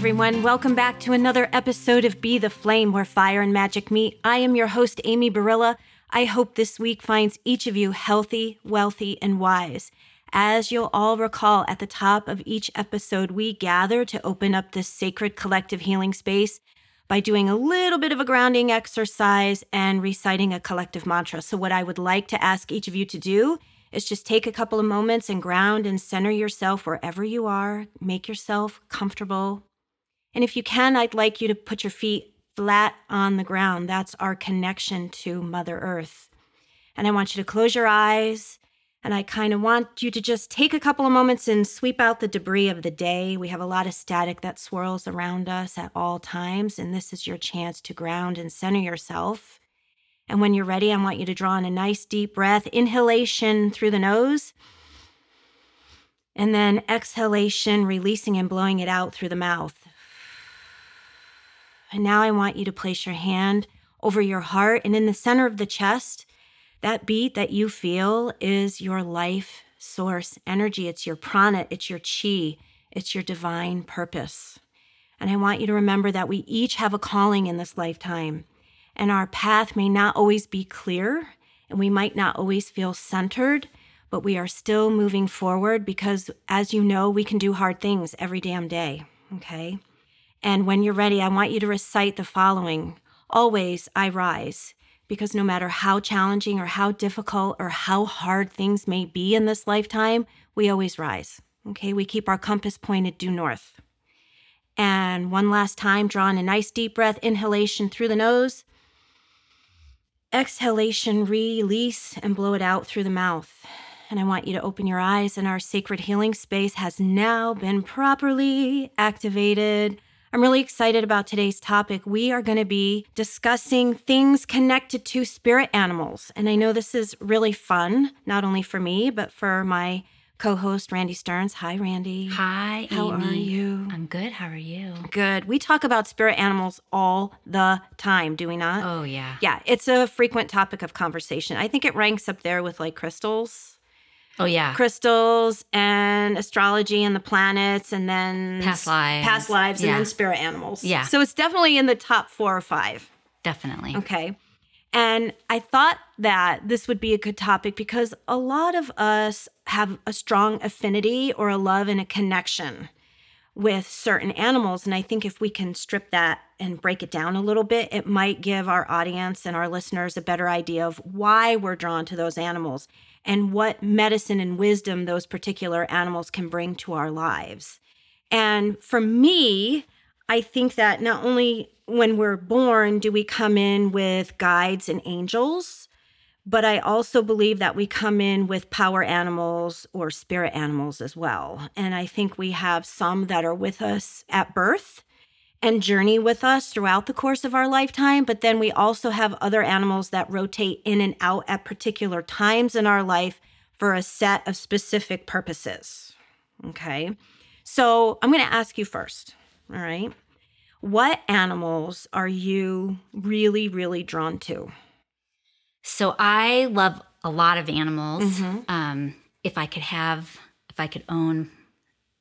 everyone. Welcome back to another episode of Be the Flame, where fire and magic meet. I am your host, Amy Barilla. I hope this week finds each of you healthy, wealthy, and wise. As you'll all recall, at the top of each episode, we gather to open up this sacred collective healing space by doing a little bit of a grounding exercise and reciting a collective mantra. So, what I would like to ask each of you to do is just take a couple of moments and ground and center yourself wherever you are. Make yourself comfortable. And if you can, I'd like you to put your feet flat on the ground. That's our connection to Mother Earth. And I want you to close your eyes. And I kind of want you to just take a couple of moments and sweep out the debris of the day. We have a lot of static that swirls around us at all times. And this is your chance to ground and center yourself. And when you're ready, I want you to draw in a nice deep breath, inhalation through the nose, and then exhalation, releasing and blowing it out through the mouth. And now I want you to place your hand over your heart and in the center of the chest. That beat that you feel is your life source energy. It's your prana, it's your chi, it's your divine purpose. And I want you to remember that we each have a calling in this lifetime and our path may not always be clear and we might not always feel centered, but we are still moving forward because, as you know, we can do hard things every damn day. Okay. And when you're ready, I want you to recite the following Always I rise, because no matter how challenging or how difficult or how hard things may be in this lifetime, we always rise. Okay. We keep our compass pointed due north. And one last time, draw in a nice deep breath, inhalation through the nose Exhalation, release and blow it out through the mouth. And I want you to open your eyes, and our sacred healing space has now been properly activated. I'm really excited about today's topic. We are going to be discussing things connected to spirit animals. And I know this is really fun, not only for me, but for my co-host Randy Stearns. Hi, Randy. Hi, Amy. How Amy. are you? I'm good. How are you? Good. We talk about spirit animals all the time, do we not? Oh yeah. Yeah, it's a frequent topic of conversation. I think it ranks up there with like crystals. Oh yeah. Crystals and astrology and the planets and then Past lives. Past lives and then spirit animals. Yeah. So it's definitely in the top 4 or 5. Definitely. Okay. And I thought that this would be a good topic because a lot of us have a strong affinity or a love and a connection with certain animals. And I think if we can strip that and break it down a little bit, it might give our audience and our listeners a better idea of why we're drawn to those animals and what medicine and wisdom those particular animals can bring to our lives. And for me, I think that not only when we're born do we come in with guides and angels, but I also believe that we come in with power animals or spirit animals as well. And I think we have some that are with us at birth and journey with us throughout the course of our lifetime. But then we also have other animals that rotate in and out at particular times in our life for a set of specific purposes. Okay. So I'm going to ask you first. All right. What animals are you really, really drawn to? So I love a lot of animals. Mhm. Um, if I could have, if I could own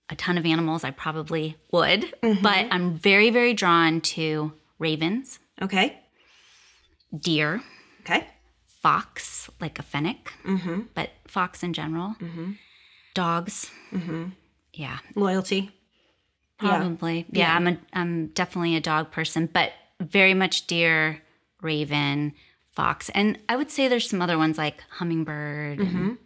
a ton of animals, I probably would. Mm-hmm. But I'm very, very drawn to ravens, Okay. deer, Okay. fox, like a fennec, Mm-hmm. but fox in general, Mm-hmm. dogs. Mm-hmm. Yeah, Loyalty. Probably. Yeah. Yeah. I'm a I'm definitely a dog person, but very much deer, raven, fox. And I would say there's some other ones like hummingbird. And,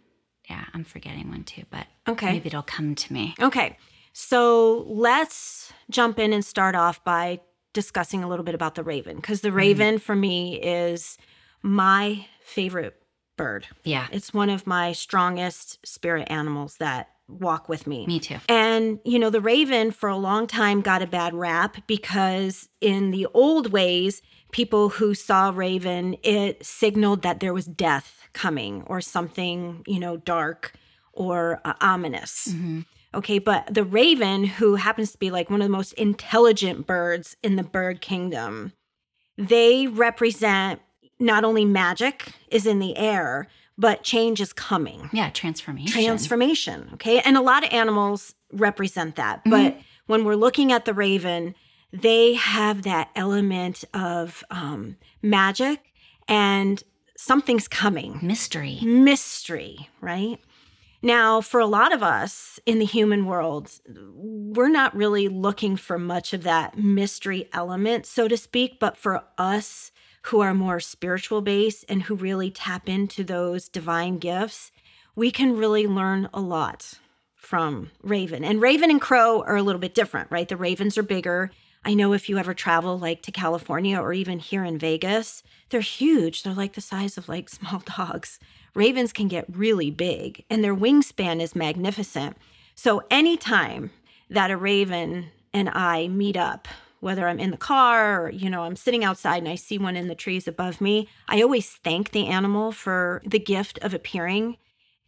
yeah, I'm forgetting one too, but Okay. maybe it'll come to me. Okay. So let's jump in and start off by discussing a little bit about the raven because the mm-hmm. raven for me is my favorite bird. Yeah. It's one of my strongest spirit animals that walk with me. Me too. And, you know, the raven for a long time got a bad rap because in the old ways, people who saw raven, it signaled that there was death coming or something, you know, dark or uh, ominous. Mm-hmm. Okay, but the raven, who happens to be like one of the most intelligent birds in the bird kingdom, they represent not only magic is in the air, but change is coming Yeah, transformation. transformation. Okay. And a lot of animals represent that. But when we're looking at the raven, they have that element of um, magic and something's coming. Mystery. Mystery, right? Now, for a lot of us in the human world, we're not really looking for much of that mystery element, so to speak. But for us who are more spiritual based and who really tap into those divine gifts, we can really learn a lot from Raven. And Raven and Crow are a little bit different, right? The Ravens are bigger. I know if you ever travel like to California or even here in Vegas, they're huge. They're like the size of like small dogs. Ravens can get really big and their wingspan is magnificent. So anytime that a raven and I meet up, whether I'm in the car or, you know, I'm sitting outside and I see one in the trees above me, I always thank the animal for the gift of appearing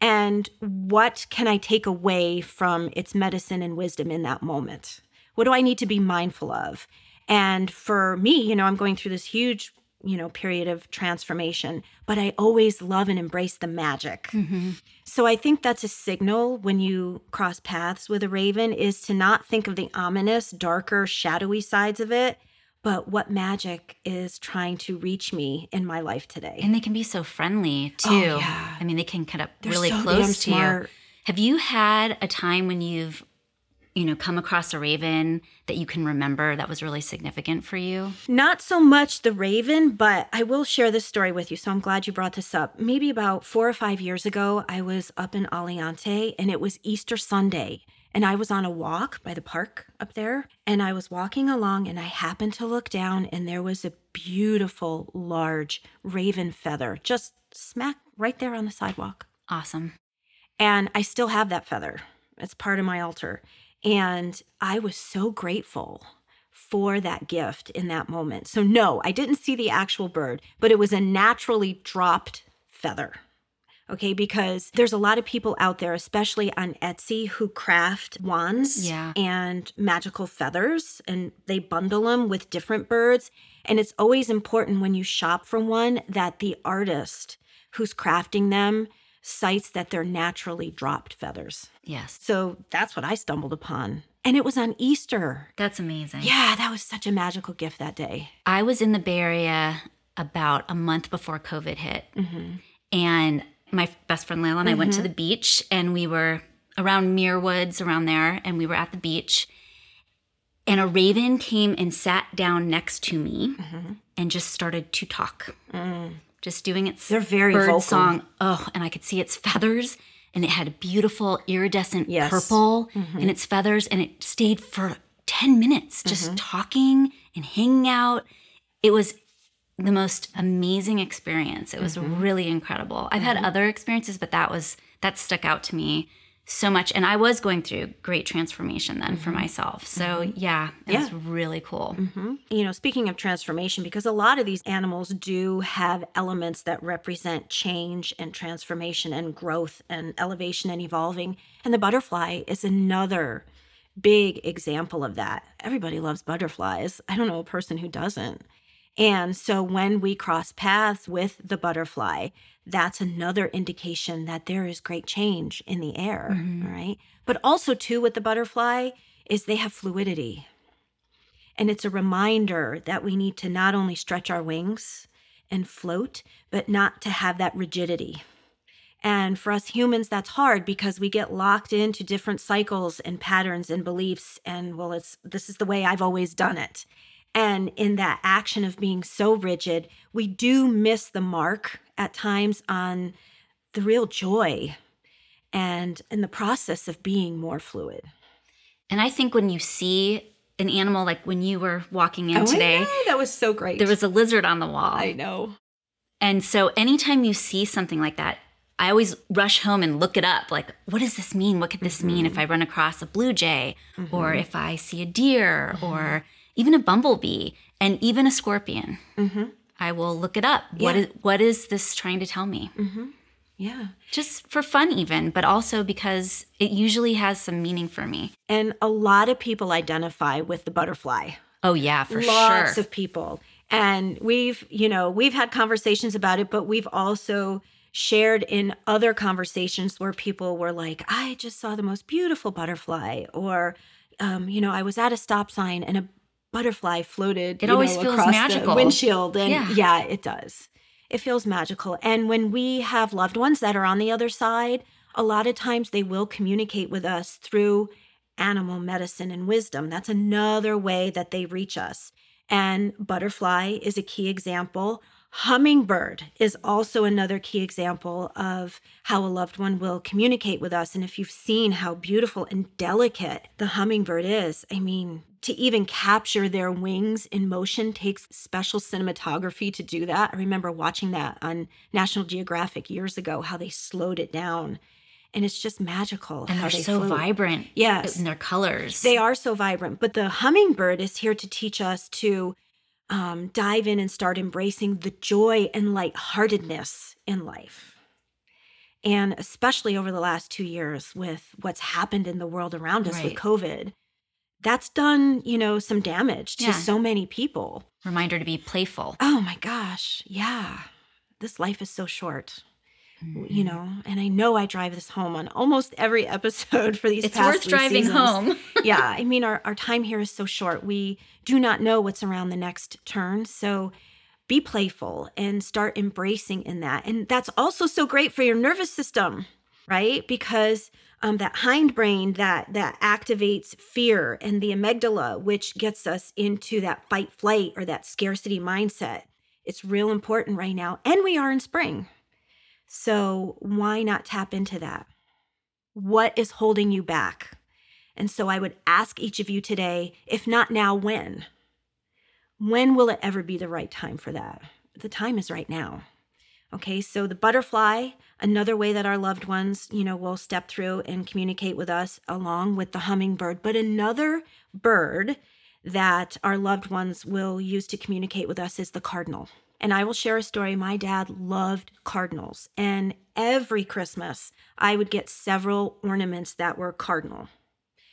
and what can I take away from its medicine and wisdom in that moment? What do I need to be mindful of? And for me, you know, I'm going through this huge, you know, period of transformation, but I always love and embrace the magic. Mm-hmm. So I think that's a signal when you cross paths with a raven is to not think of the ominous, darker, shadowy sides of it, but what magic is trying to reach me in my life today. And they can be so friendly too. Oh, yeah. I mean, they can cut up They're really so close to you. Have you had a time when you've, you know, come across a raven that you can remember that was really significant for you? Not so much the raven, but I will share this story with you. So I'm glad you brought this up. Maybe about four or five years ago, I was up in Aliante and it was Easter Sunday. And I was on a walk by the park up there. And I was walking along and I happened to look down and there was a beautiful, large raven feather just smack right there on the sidewalk. Awesome. And I still have that feather. It's part of my altar. And I was so grateful for that gift in that moment. So, no, I didn't see the actual bird, but it was a naturally dropped feather. Okay, because there's a lot of people out there, especially on Etsy, who craft wands Yeah. and magical feathers and they bundle them with different birds. And it's always important when you shop for one that the artist who's crafting them cites that they're naturally dropped feathers. Yes. So that's what I stumbled upon. And it was on Easter. That's amazing. Yeah, that was such a magical gift that day. I was in the Bay Area about a month before COVID hit. Mm-hmm. And my best friend Layla and I went to mm-hmm. the beach and we were around Muir Woods, around there, and we were at the beach. And a raven came and sat down next to me mm-hmm. and just started to talk. Mm. Just doing its They're very bird vocal. song. Oh, and I could see its feathers and it had a beautiful iridescent Yes. purple mm-hmm. in its feathers and it stayed for 10 minutes just mm-hmm. talking and hanging out. It was the most amazing experience. It was mm-hmm. really incredible. I've had other experiences, but that was that stuck out to me so much. And I was going through great transformation then for mm-hmm. myself. So mm-hmm. yeah, it was really cool. Mm-hmm. You know, speaking of transformation, because a lot of these animals do have elements that represent change and transformation and growth and elevation and evolving. And the butterfly is another big example of that. Everybody loves butterflies. I don't know a person who doesn't. And so when we cross paths with the butterfly, that's another indication that there is great change in the air, mm-hmm. right? But also too with the butterfly is they have fluidity. And it's a reminder that we need to not only stretch our wings and float, but not to have that rigidity. And for us humans, that's hard because we get locked into different cycles and patterns and beliefs. And well, it's this is the way I've always done it. And in that action of being so rigid, we do miss the mark at times on the real joy and in the process of being more fluid. And I think when you see an animal like when you were walking in oh, today, that was so great. there was a lizard on the wall. I know. And so anytime you see something like that, I always rush home and look it up. Like, what does this mean? What could this mean if mm-hmm. I run across a blue jay or mm-hmm. if I see a deer or even a bumblebee and even a scorpion? I will look it up. What Yeah. is what is this trying to tell me? Yeah. Just for fun, even, but also because it usually has some meaning for me. And a lot of people identify with the butterfly. Oh yeah, for Lots sure. Lots of people. And we've, you know, we've had conversations about it, but we've also shared in other conversations where people were like, I just saw the most beautiful butterfly, or, um, you know, I was at a stop sign and a butterfly floated. It always know, feels across magical. The windshield, and Yeah. yeah, it does. It feels magical. And when we have loved ones that are on the other side, a lot of times they will communicate with us through animal medicine and wisdom. That's another way that they reach us. And butterfly is a key example. Hummingbird is also another key example of how a loved one will communicate with us. And if you've seen how beautiful and delicate the hummingbird is, I mean, to even capture their wings in motion takes special cinematography to do that. I remember watching that on National Geographic years ago, how they slowed it down. And it's just magical. And how they're they so float. vibrant. Yes. In their colors. They are so vibrant, but the hummingbird is here to teach us to um, dive in and start embracing the joy and lightheartedness in life. And especially over the last two years with what's happened in the world around us with COVID, that's done, you know, some damage to Yeah. so many people. Reminder to be playful. Oh my gosh. Yeah. This life is so short, Mm-hmm. you know, and I know I drive this home on almost every episode for these It's past worth driving seasons home. yeah, I mean, our, our time here is so short. We do not know what's around the next turn. So be playful and start embracing in that. And that's also so great for your nervous system, right? Because um, that hindbrain that that activates fear and the amygdala, which gets us into that fight flight or that scarcity mindset. It's real important right now. And we are in spring. So why not tap into that? What is holding you back? And so I would ask each of you today, if not now, when? When will it ever be the right time for that? The time is right now. Okay, so the butterfly, another way that our loved ones, you know, will step through and communicate with us along with the hummingbird, but another bird that our loved ones will use to communicate with us is the cardinal. And I will share a story. My dad loved cardinals, and every Christmas I would get several ornaments that were cardinal.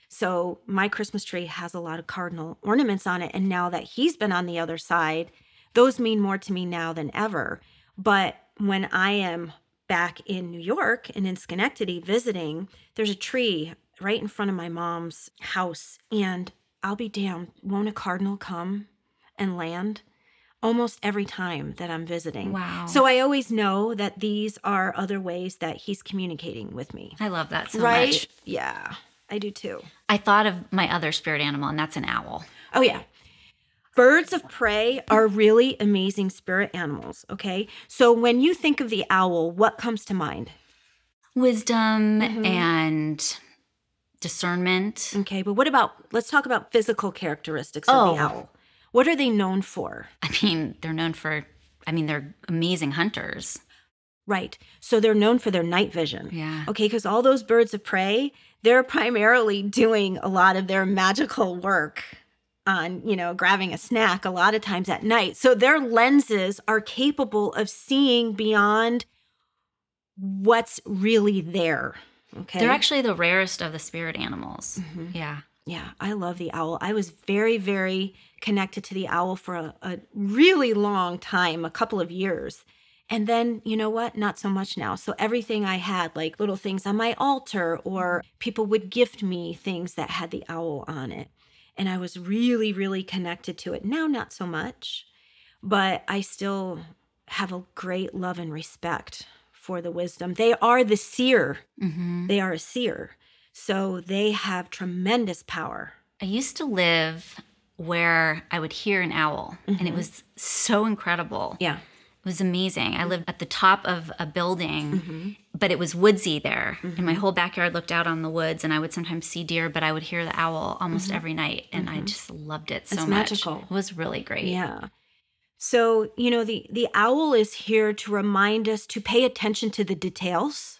So my Christmas tree has a lot of cardinal ornaments on it. And now that he's been on the other side, those mean more to me now than ever. But when I am back in New York and in Schenectady visiting, there's a tree right in front of my mom's house. And I'll be damned, won't a cardinal come and land? Almost every time that I'm visiting. Wow. So I always know that these are other ways that he's communicating with me. I love that so right? much. Yeah, I do too. I thought of my other spirit animal, and that's an owl. Oh, yeah. Birds of prey are really amazing spirit animals. Okay. So when you think of the owl, what comes to mind? Wisdom Mhm. and discernment. Okay. But what about, let's talk about physical characteristics of Oh. the owl. What are they known for? I mean, they're known for, I mean, they're amazing hunters. Right. So they're known for their night vision. Yeah. Okay. Because all those birds of prey, they're primarily doing a lot of their magical work on, you know, grabbing a snack a lot of times at night. So their lenses are capable of seeing beyond what's really there. Okay. They're actually the rarest of the spirit animals. Mhm. Yeah. Yeah, I love the owl. I was very, very connected to the owl for a, a really long time, a couple of years. And then, you know what? Not so much now. So everything I had, like little things on my altar, or people would gift me things that had the owl on it. And I was really, really connected to it. Now, not so much, but I still have a great love and respect for the wisdom. They are the seer, hmm they are a seer. So they have tremendous power. I used to live where I would hear an owl, and it Mhm. was so incredible. Yeah. It was amazing. I lived at the top of a building, Mm-hmm. but it was woodsy there. And my whole backyard looked out on the woods, and I would sometimes see deer, but I would hear the owl almost every night. And I just loved it so Mm-hmm. It's much. magical. It was really great. Yeah. So, you know, the the owl is here to remind us to pay attention to the details.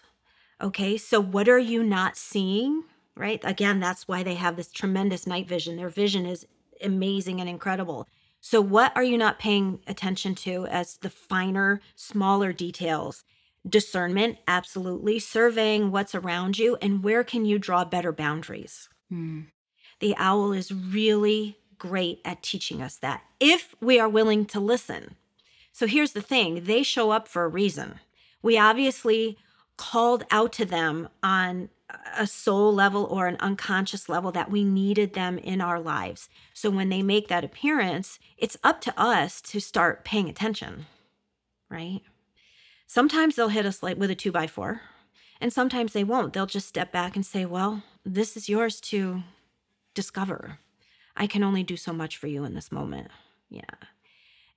Okay? So what are you not seeing? Right? Again, that's why they have this tremendous night vision. Their vision is amazing and incredible. So what are you not paying attention to as the finer, smaller details? Discernment, absolutely. Surveying what's around you and where can you draw better boundaries? Mm. the owl is really great at teaching us that if we are willing to listen. So here's the thing they show up for a reason. We obviously called out to them on a soul level or an unconscious level that we needed them in our lives. So when they make that appearance, it's up to us to start paying attention, right? Sometimes they'll hit us like with a two by four, and sometimes they won't. They'll just step back and say, Well, this is yours to discover. I can only do so much for you in this moment. Yeah.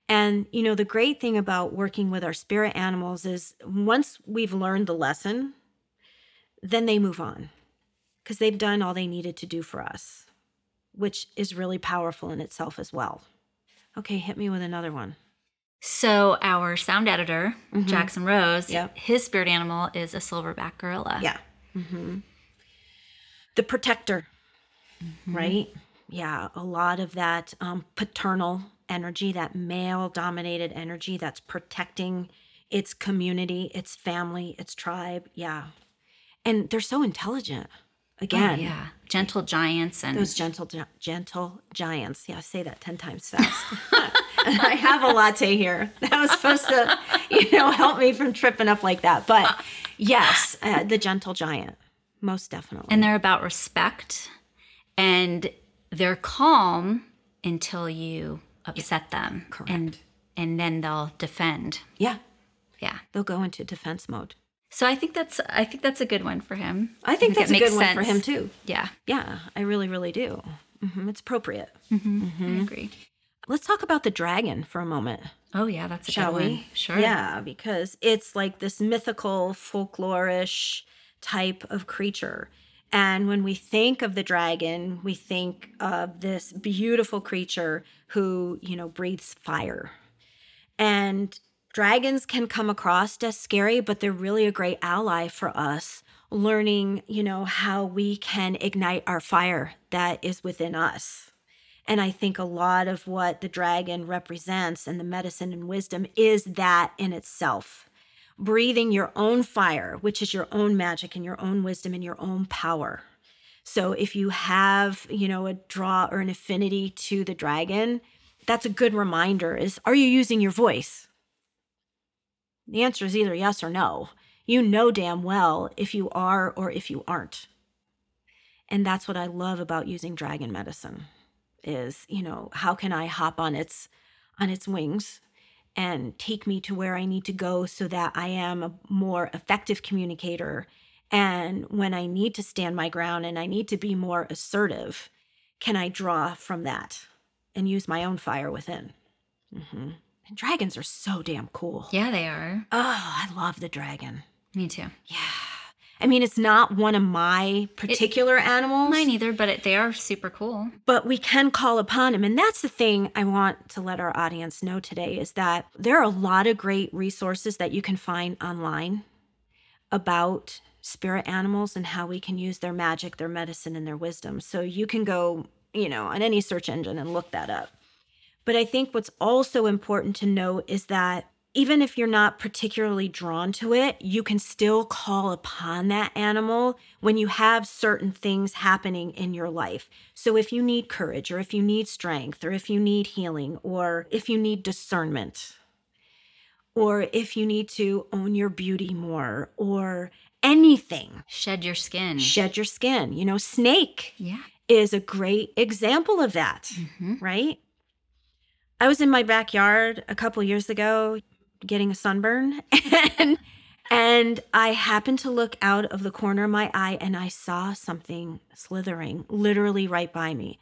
And, you know, the great thing about working with our spirit animals is once we've learned the lesson, then they move on because they've done all they needed to do for us, which is really powerful in itself as well. Okay, hit me with another one. So, our sound editor, Mhm. Jackson Rose, Yep. his spirit animal is a silverback gorilla. Yeah. Mm-hmm. The protector, right? Yeah, a lot of that um, paternal energy, that male dominated energy that's protecting its community, its family, its tribe. Yeah. And they're so intelligent. Oh, Again, yeah. Gentle giants and those gentle gi- gentle giants. Yeah, say that 10 times fast. I have a latte here. That was supposed to, you know, help me from tripping up like that. But yes, uh, the gentle giant. Most definitely. and they're about respect and they're calm until you upset them. correct. And and then they'll defend. yeah, Yeah. they'll go into defense mode. So I think that's I think that's a good one for him. I think that's a good one for him too. Yeah. Yeah, I really, really do. hmm It's appropriate. I agree. Let's talk about the dragon for a moment. Oh yeah, that's a shall good we? one. Sure. Yeah, because it's like this mythical, folklorish type of creature. And when we think of the dragon, we think of this beautiful creature who, you know, breathes fire. And dragons can come across as scary, but they're really a great ally for us, learning, you know, how we can ignite our fire that is within us. And I think a lot of what the dragon represents and the medicine and wisdom is that in itself. Breathing your own fire, which is your own magic and your own wisdom and your own power. So if you have, you know, a draw or an affinity to the dragon, that's a good reminder is are you using your voice? The answer is either yes or no. You know damn well if you are or if you aren't. And that's what I love about using dragon medicine is, you know, how can I hop on its on its wings and take me to where I need to go so that I am a more effective communicator and when I need to stand my ground and I need to be more assertive, can I draw from that and use my own fire within? Mm-hmm. And dragons are so damn cool. Yeah, they are. Oh, I love the dragon. Me too. Yeah. I mean, it's not one of my particular animals, Mine either, but it, they are super cool. but we can call upon them. And that's the thing I want to let our audience know today is that there are a lot of great resources that you can find online about spirit animals and how we can use their magic, their medicine, and their wisdom. So you can go, you know, on any search engine and look that up. But I think what's also important to note is that even if you're not particularly drawn to it, you can still call upon that animal when you have certain things happening in your life. So if you need courage, or if you need strength, or if you need healing, or if you need discernment, or if you need to own your beauty more, or anything, Shed your skin. shed your skin. You know, snake yeah. is a great example of that hmm right? I was in my backyard a couple years ago getting a sunburn and and I happened to look out of the corner of my eye and I saw something slithering literally right by me.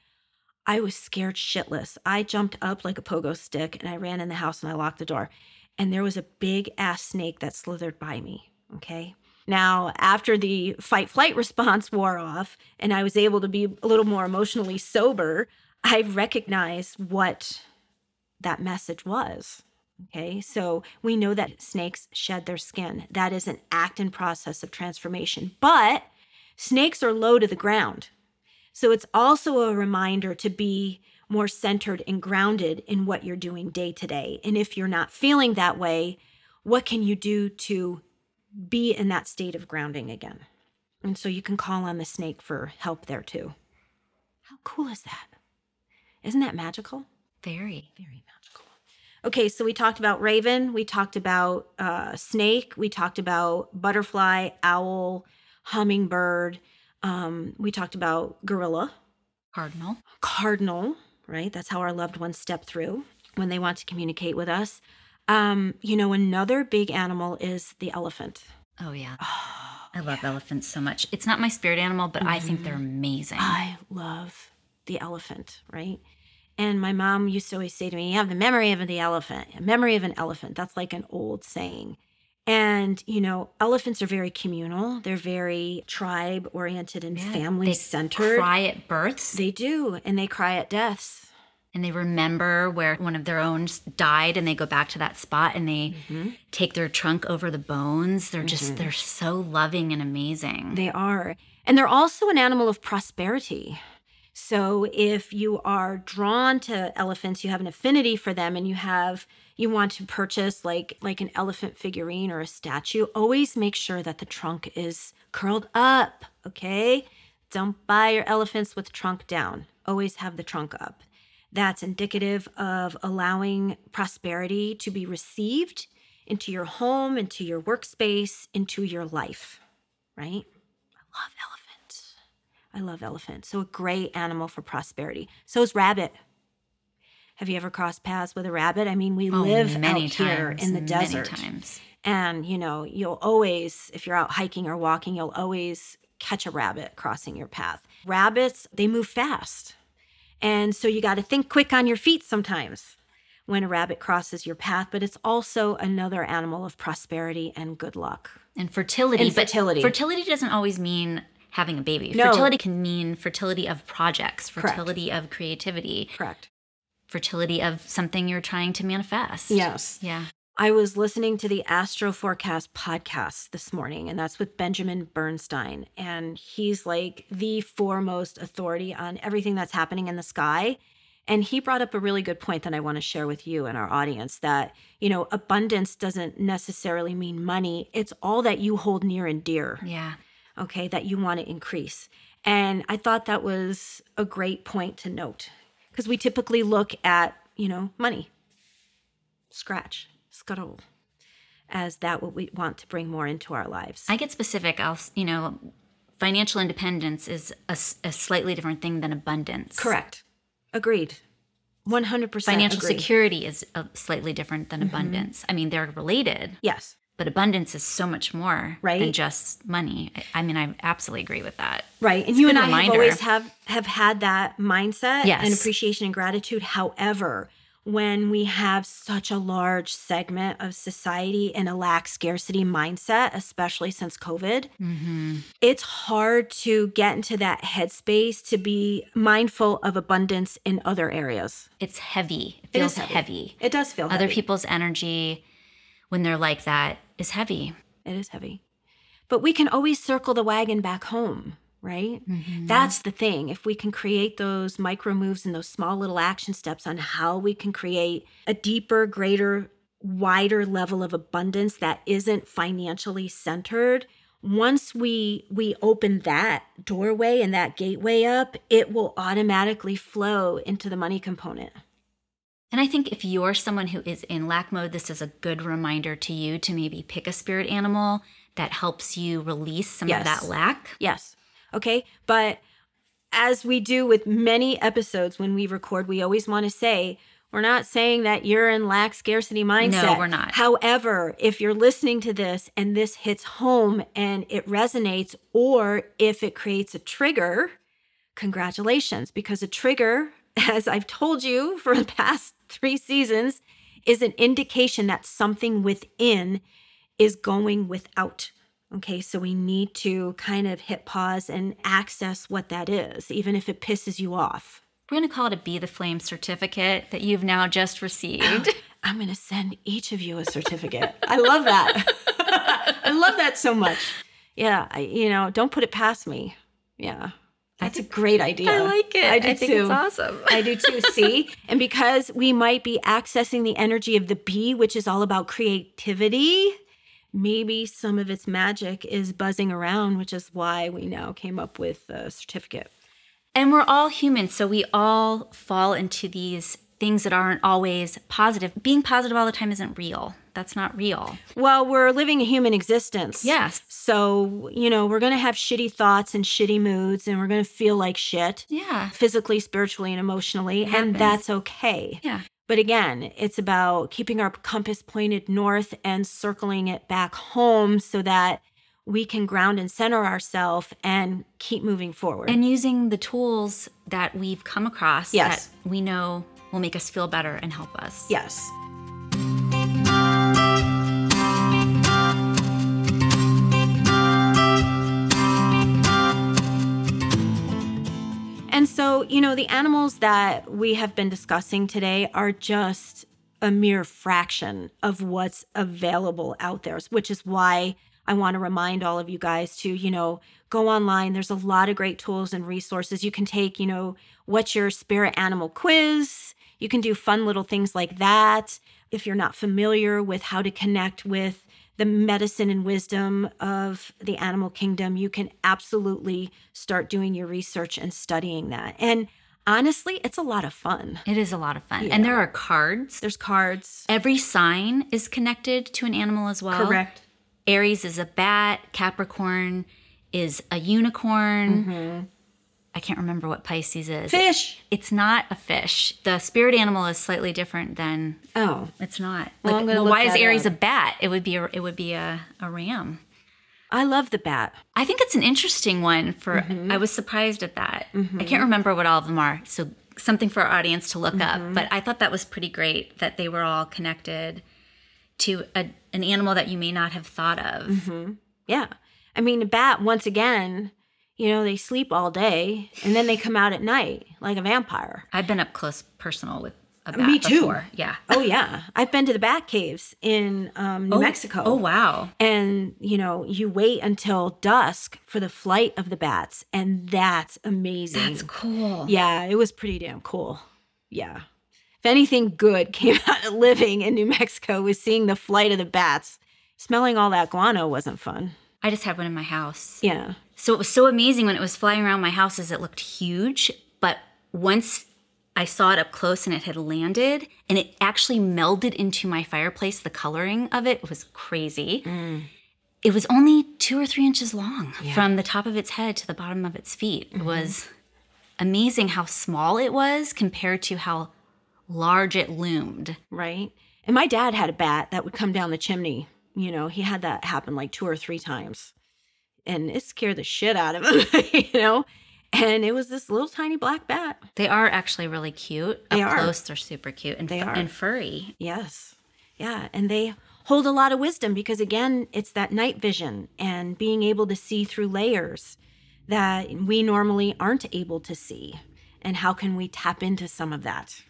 I was scared shitless. I jumped up like a pogo stick and I ran in the house and I locked the door. And there was a big ass snake that slithered by me. Okay. Now, after the fight flight response wore off and I was able to be a little more emotionally sober, I recognized what that message was. Okay, so we know that snakes shed their skin. That is an act and process of transformation. But snakes are low to the ground. So it's also a reminder to be more centered and grounded in what you're doing day to day. And if you're not feeling that way, what can you do to be in that state of grounding again? And so you can call on the snake for help there too. How cool is that? Isn't that magical? Very. Very magical. Okay, so we talked about raven, we talked about uh, snake, we talked about butterfly, owl, hummingbird, um, we talked about gorilla, Cardinal. cardinal, right? That's how our loved ones step through when they want to communicate with us. Um, you know, another big animal is the elephant. Oh, yeah. I love elephants so much. It's not my spirit animal, but I think they're amazing. I love the elephant, right? And my mom used to always say to me, You have the memory of the elephant, a memory of an elephant. That's like an old saying. And, you know, elephants are very communal, they're very tribe oriented and family they centered. cry at births They do. And they cry at deaths. and they remember where one of their own died and they go back to that spot and they Mm-hmm. take their trunk over the bones. They're just, they're so loving and amazing. They are. And they're also an animal of prosperity. So if you are drawn to elephants, you have an affinity for them and you have you want to purchase like like an elephant figurine or a statue, always make sure that the trunk is curled up, okay? Don't buy your elephants with trunk down. Always have the trunk up. That's indicative of allowing prosperity to be received into your home, into your workspace, into your life, right? I love elephant. I love elephants. So a great animal for prosperity. So is rabbit. Have you ever crossed paths with a rabbit? I mean, we Oh, live many out here in the many desert. times. And, you know, you'll always, if you're out hiking or walking, you'll always catch a rabbit crossing your path. Rabbits, they move fast. And so you got to think quick on your feet sometimes when a rabbit crosses your path, but it's also another animal of prosperity and good luck. And fertility. And fertility. fertility doesn't always mean having a baby. No. Fertility can mean fertility of projects, Correct. fertility of creativity, Correct. fertility of something you're trying to manifest. Yes. Yeah. I was listening to the Astro Forecast podcast this morning, and that's with Benjamin Bernstein. And he's like the foremost authority on everything that's happening in the sky. And he brought up a really good point that I want to share with you and our audience that, you know, abundance doesn't necessarily mean money, it's all that you hold near and dear Yeah. Okay, that you want to increase. And I thought that was a great point to note because we typically look at, you know, money, scratch, scuttle, as that what we want to bring more into our lives. I get specific. I'll, you know, financial independence is a slightly different thing than abundance. Correct. Agreed. 100% Financial agree. security is uh slightly different Mm-hmm. than abundance. I mean, they're related, Yes. But abundance is so much more Right. than just money. I, I mean, I absolutely agree with that. Right. And It's you and I have always have have had that mindset and appreciation and gratitude. However, when we have such a large segment of society in a lack scarcity mindset, especially since COVID, Mm-hmm. it's hard to get into that headspace to be mindful of abundance in other areas. It's heavy. It It feels is heavy. heavy. It does feel Other heavy. people's energy, when they're like that, is heavy. It is heavy. But we can always circle the wagon back home, right? Mm-hmm. That's the thing. If we can create those micro moves and those small little action steps on how we can create a deeper, greater, wider level of abundance that isn't financially centered, once we we open that doorway and that gateway up, it will automatically flow into the money component. And I think if you're someone who is in lack mode, this is a good reminder to you to maybe pick a spirit animal that helps you release some Yes. of that lack. Yes. Okay. But as we do with many episodes when we record, we always want to say, we're not saying that you're in lack scarcity mindset. No, we're not. However, if you're listening to this and this hits home and it resonates, or if it creates a trigger, congratulations, because a trigger, as I've told you for the past three seasons, is an indication that something within is going without. Okay, so we need to kind of hit pause and access what that is, even if it pisses you off. We're going to call it a Be the Flame certificate that you've now just received. I'm going to send each of you a certificate. I love that. I love that so much. Yeah, I, you know, don't put it past me. Yeah, that's a great idea. I like it. I do think too. it's awesome. I do too. See? And because we might be accessing the energy of the bee, which is all about creativity, maybe some of its magic is buzzing around, which is why we now came up with a certificate. And we're all human, so we all fall into these things that aren't always positive. Being positive all the time isn't real. That's not real. Well, we're living a human existence. Yes. So, you know, we're going to have shitty thoughts and shitty moods, and we're going to feel like shit Yeah. physically, spiritually, and emotionally. It And happens. that's okay. Yeah. But again, it's about keeping our compass pointed north and circling it back home so that we can ground and center ourselves and keep moving forward. And using the tools that we've come across Yes. that we know will make us feel better and help us. yes. So, you know, the animals that we have been discussing today are just a mere fraction of what's available out there, which is why I want to remind all of you guys to, you know, go online. There's a lot of great tools and resources. You can take, you know, what's your spirit animal quiz. You can do fun little things like that. If you're not familiar with how to connect with the medicine and wisdom of the animal kingdom, you can absolutely start doing your research and studying that. And honestly, it's a lot of fun. It is a lot of fun. Yeah. And there are cards. There's cards. Every sign is connected to an animal as well. Correct. Aries is a bat, Capricorn is a unicorn. Mm-hmm. I can't remember what Pisces is. Fish. It's not a fish. The spirit animal is slightly different than Oh, it's not. Well, Like, well, why is Aries up. a bat? It would be a it would be a, a ram. I love the bat. I think it's an interesting one for Mm-hmm. I was surprised at that. I can't remember what all of them are. So something for our audience to look Mm-hmm. up. But I thought that was pretty great that they were all connected to a, an animal that you may not have thought of. Mm-hmm. Yeah. I mean, a bat, once again, you know, they sleep all day and then they come out at night like a vampire. I've been up close personal with a bat Me too. before. Yeah. Oh, yeah. I've been to the bat caves in um, New Mexico. Oh wow. And, you know, you wait until dusk for the flight of the bats, and that's amazing. That's cool. Yeah, it was pretty damn cool. Yeah. If anything good came out of living in New Mexico was seeing the flight of the bats. Smelling all that guano wasn't fun. I just had one in my house. Yeah. So it was so amazing when it was flying around my house as it looked huge, but once I saw it up close and it had landed and it actually melded into my fireplace, the coloring of it was crazy. Mm. It was only two or three inches long from the top of its head to the bottom of its feet. It mm-hmm. was amazing how small it was compared to how large it loomed. Right. And my dad had a bat that would come down the chimney. You know, he had that happen like two or three times. And it scared the shit out of him, you know? And it was this little tiny black bat. They are actually really cute. They up are. close, they're super cute and, They fu- are. and furry. Yes. Yeah. And they hold a lot of wisdom because, again, it's that night vision and being able to see through layers that we normally aren't able to see. And how can we tap into some of that?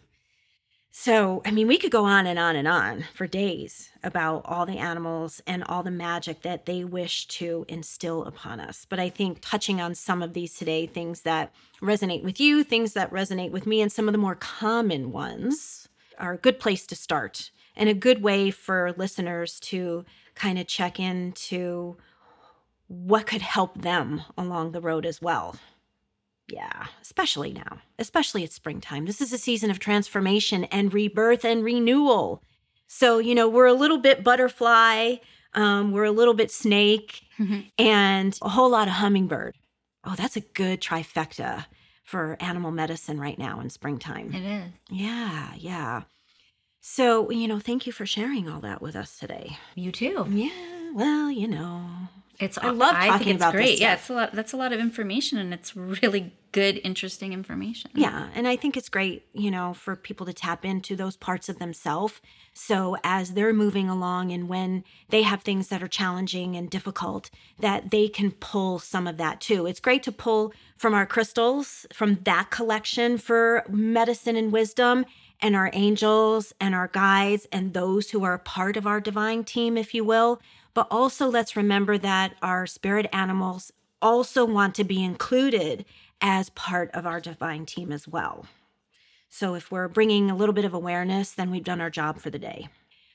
So, I mean, we could go on and on and on for days about all the animals and all the magic that they wish to instill upon us. But I think touching on some of these today, things that resonate with you, things that resonate with me, and some of the more common ones are a good place to start and a good way for listeners to kind of check into what could help them along the road as well. Yeah, especially now, especially at springtime. This is a season of transformation and rebirth and renewal. So, you know, we're a little bit butterfly, um, we're a little bit snake, and a whole lot of hummingbird. Oh, that's a good trifecta for animal medicine right now in springtime. It is. Yeah, yeah. So, you know, thank you for sharing all that with us today. You too. Yeah, well, you know, It's I love I talking think it's about this great. Yeah, it's a lot. That's a lot of information, and it's really good, interesting information. Yeah, and I think it's great, you know, for people to tap into those parts of themselves. So as they're moving along and when they have things that are challenging and difficult, that they can pull some of that too. It's great to pull from our crystals, from that collection for medicine and wisdom, and our angels and our guides and those who are part of our divine team, if you will. But also let's remember that our spirit animals also want to be included as part of our divine team as well. So if we're bringing a little bit of awareness, then we've done our job for the day.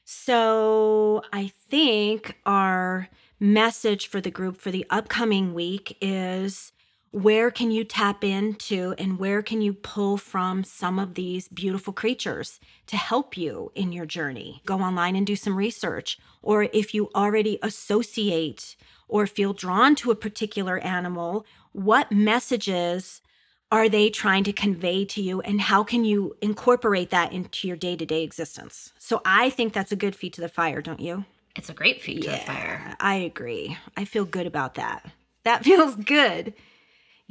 So I think our message for the group for the upcoming week is where can you tap into and where can you pull from some of these beautiful creatures to help you in your journey? Go online and do some research. Or if you already associate or feel drawn to a particular animal, what messages are they trying to convey to you and how can you incorporate that into your day-to-day existence? So I think that's a good feat to the fire, don't you? It's a great feat yeah, to the fire. I agree. I feel good about that. That feels good.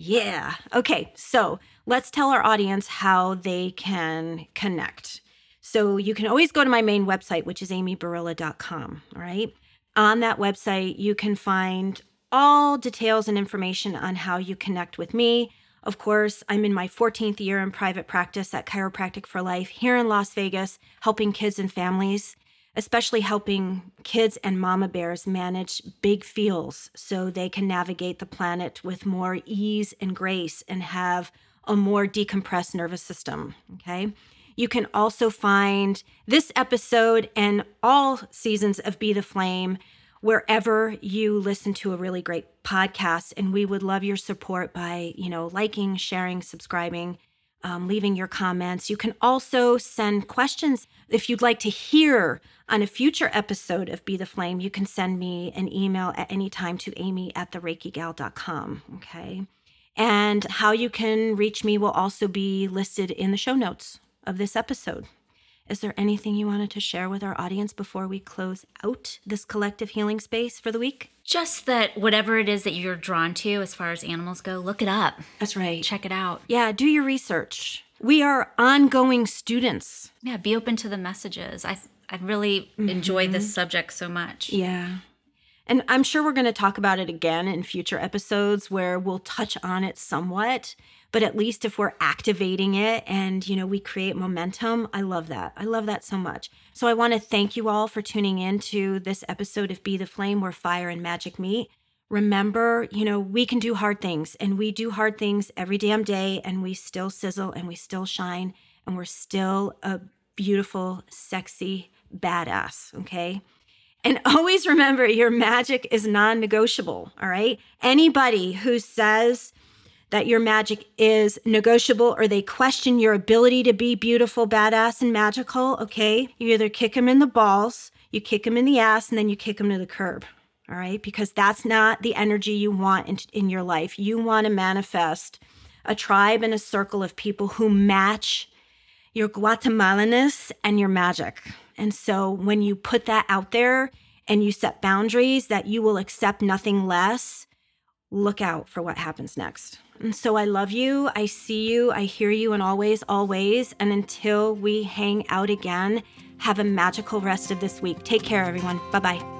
Yeah. Okay. So let's tell our audience how they can connect. So you can always go to my main website, which is amyburilla.com. All right. On that website, you can find all details and information on how you connect with me. Of course, I'm in my 14th year in private practice at Chiropractic for Life here in Las Vegas, helping kids and families especially helping kids and mama bears manage big feels so they can navigate the planet with more ease and grace and have a more decompressed nervous system. Okay. You can also find this episode and all seasons of Be the Flame wherever you listen to a really great podcast. And we would love your support by, you know, liking, sharing, subscribing, um, leaving your comments. You can also send questions. If you'd like to hear on a future episode of Be the Flame, you can send me an email at any time to amy at thereikigal.com. Okay. And how you can reach me will also be listed in the show notes of this episode. Is there anything you wanted to share with our audience before we close out this collective healing space for the week? Just that whatever it is that you're drawn to as far as animals go, look it up. That's right. Check it out. Yeah, do your research. We are ongoing students. Yeah, be open to the messages. I I really mm-hmm. enjoyed this subject so much. Yeah. And I'm sure we're going to talk about it again in future episodes where we'll touch on it somewhat but at least if we're activating it and you know we create momentum i love that i love that so much so i want to thank you all for tuning in to this episode of be the flame where fire and magic meet remember you know we can do hard things and we do hard things every damn day and we still sizzle and we still shine and we're still a beautiful sexy badass okay and always remember your magic is non negotiable. All right. Anybody who says that your magic is negotiable or they question your ability to be beautiful, badass, and magical, okay, you either kick them in the balls, you kick them in the ass, and then you kick them to the curb. All right, because that's not the energy you want in, in your life. You want to manifest a tribe and a circle of people who match your Guatemalaness and your magic. And so when you put that out there and you set boundaries that you will accept nothing less, look out for what happens next. And so I love you. I see you. I hear you, and always, always. And until we hang out again, have a magical rest of this week. Take care, everyone. Bye bye.